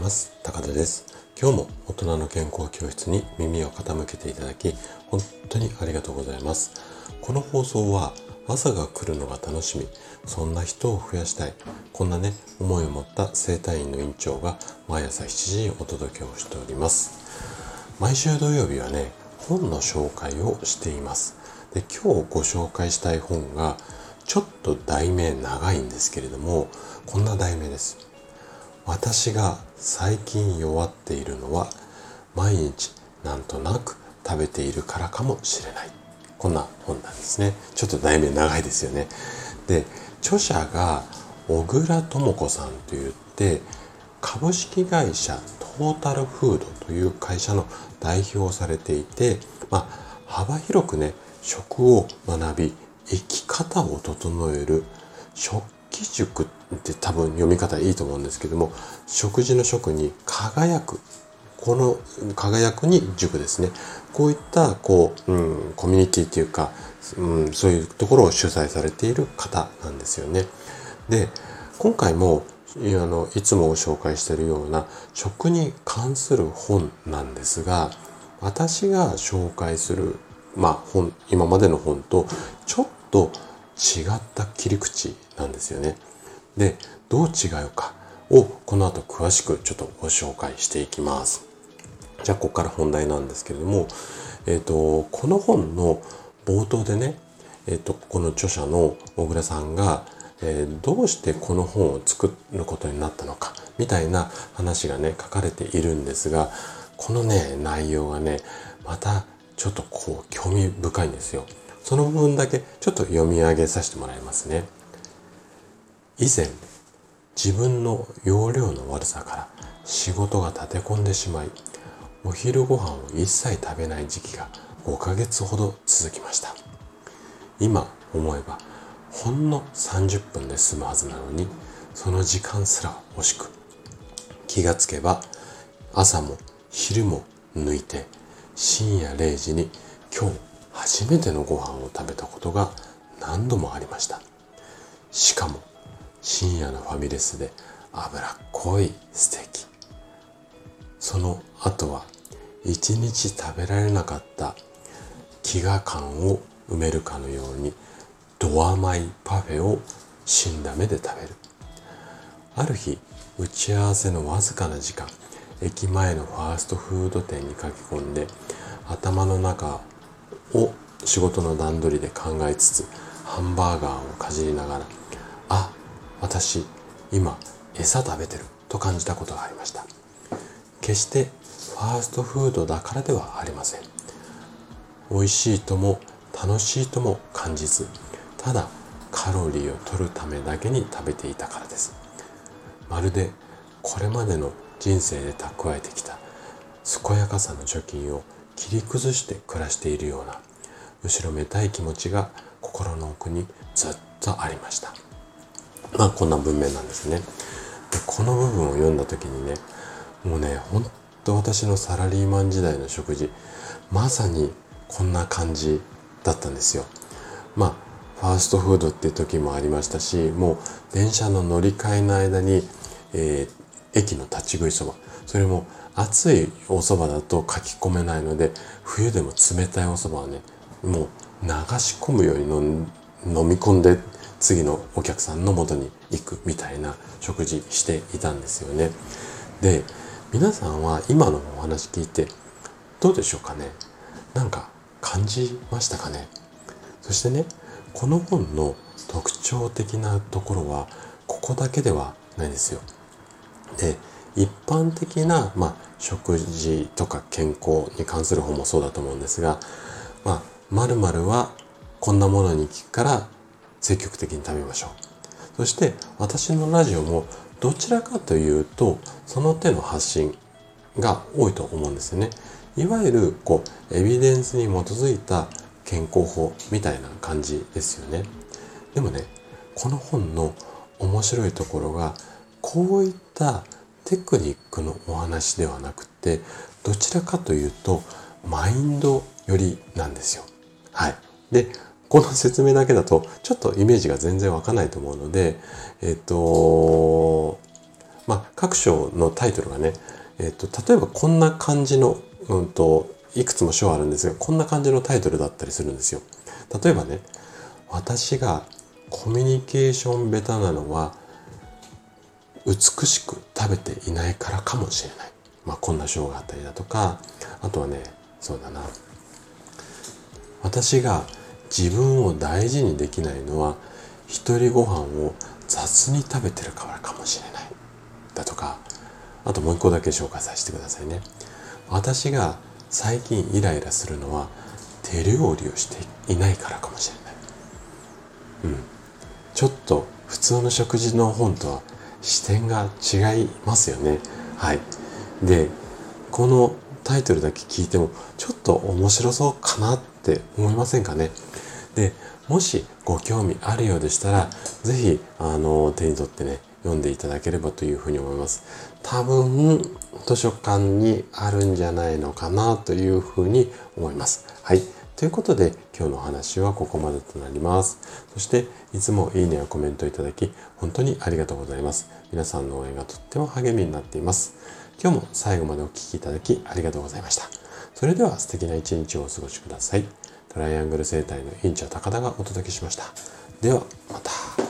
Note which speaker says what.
Speaker 1: ます。高田です。今日も大人の健康教室に耳を傾けていただき本当にありがとうございます。この放送は朝が来るのが楽しみ。そんな人を増やしたい。こんなね思いを持った生体院の院長が毎朝7時にお届けをしております。毎週土曜日はね本の紹介をしています。で今日ご紹介したい本がちょっと題名長いんですけれどもこんな題名です。私が最近弱っているのは毎日なんとなく食べているからかもしれない。こんな本なんですね。ちょっと題名長いですよね。で著者が小倉智子さんといって株式会社トータルフードという会社の代表をされていて、まあ、幅広くね食を学び生き方を整える食器塾って多分読み方いいと思うんですけども食事の食に輝くこの輝くに塾ですね。こういったこう、うん、コミュニティっていうか、うん、そういうところを主催されている方なんですよね。で今回もあのいつもご紹介しているような食に関する本なんですが私が紹介する、まあ、本今までの本とちょっと違った切り口なんですよね。でどう違うかをこの後詳しくちょっとご紹介していきます。じゃあここから本題なんですけれども、えーと、この本の冒頭でね、えーと、この著者の小倉さんが、えー、どうしてこの本を作ることになったのかみたいな話がね書かれているんですがこのね内容がねまたちょっとこう興味深いんですよ。その部分だけちょっと読み上げさせてもらいますね。以前、自分の容量の悪さから仕事が立て込んでしまい、お昼ご飯を一切食べない時期が5ヶ月ほど続きました。今思えばほんの30分で済むはずなのに、その時間すら惜しく、気がつけば朝も昼も抜いて深夜0時に今日初めてのご飯を食べたことが何度もありました。しかも深夜のファミレスで脂っこいステーキ。その後は一日食べられなかった飢餓感を埋めるかのようにド甘いパフェを死んだ目で食べる。ある日打ち合わせのわずかな時間駅前のファーストフード店に駆け込んで頭の中を仕事の段取りで考えつつハンバーガーをかじりながらあ私今餌食べてると感じたことがありました。決してファーストフードだからではありません。美味しいとも楽しいとも感じずただカロリーを取るためだけに食べていたからです。まるでこれまでの人生で蓄えてきた健やかさの貯金を切り崩して暮らしているような後ろめたい気持ちが心の奥にずっとありました。まあこんな文面なんですね。でこの部分を読んだ時にねもうねほんと私のサラリーマン時代の食事まさにこんな感じだったんですよ。まあファーストフードっていう時もありましたしもう電車の乗り換えの間に、えー、駅の立ち食いそばそれも熱いお蕎麦だと書き込めないので冬でも冷たいお蕎麦はねもう流し込むように飲み込んで次のお客さんの元に行くみたいな食事していたんですよね。で皆さんは今のお話聞いてどうでしょうかね？なんか感じましたかね？そしてねこの本の特徴的なところはここだけではないですよ。で一般的な、まあ、食事とか健康に関する本もそうだと思うんですが、まあ、〇〇はこんなものに聞くから積極的に食べましょう。そして私のラジオもどちらかというとその手の発信が多いと思うんですよね。いわゆるこうエビデンスに基づいた健康法みたいな感じですよね。でもねこの本の面白いところがこういったテクニックのお話ではなくてどちらかというとマインドよりなんですよ。はい。で、この説明だけだとちょっとイメージが全然わかないと思うので、えっと、まあ、各章のタイトルがね、えっと、例えばこんな感じの、うんと、いくつも章あるんですが、こんな感じのタイトルだったりするんですよ。例えばね、私がコミュニケーションベタなのは、美しく食べていないからかもしれない。まあ、こんな章があったりだとか、あとはね、そうだな。私が自分を大事にできないのは、一人ご飯を雑に食べてるからかもしれない。だとか、あともう一個だけ紹介させてくださいね。私が最近イライラするのは手料理をしていないからかもしれない。うん。ちょっと普通の食事の本とは視点が違いますよね。はい。で、このタイトルだけ聞いてもちょっと面白そうかなって思いませんかね？で、もしご興味あるようでしたら、ぜひ、あの、手に取ってね、読んでいただければというふうに思います。多分、図書館にあるんじゃないのかなというふうに思います。はい。ということで、今日のお話はここまでとなります。そして、いつもいいねやコメントいただき、本当にありがとうございます。皆さんの応援がとっても励みになっています。今日も最後までお聴きいただきありがとうございました。それでは素敵な一日をお過ごしください。トライアングル生態の院長高田がお届けしました。では、また。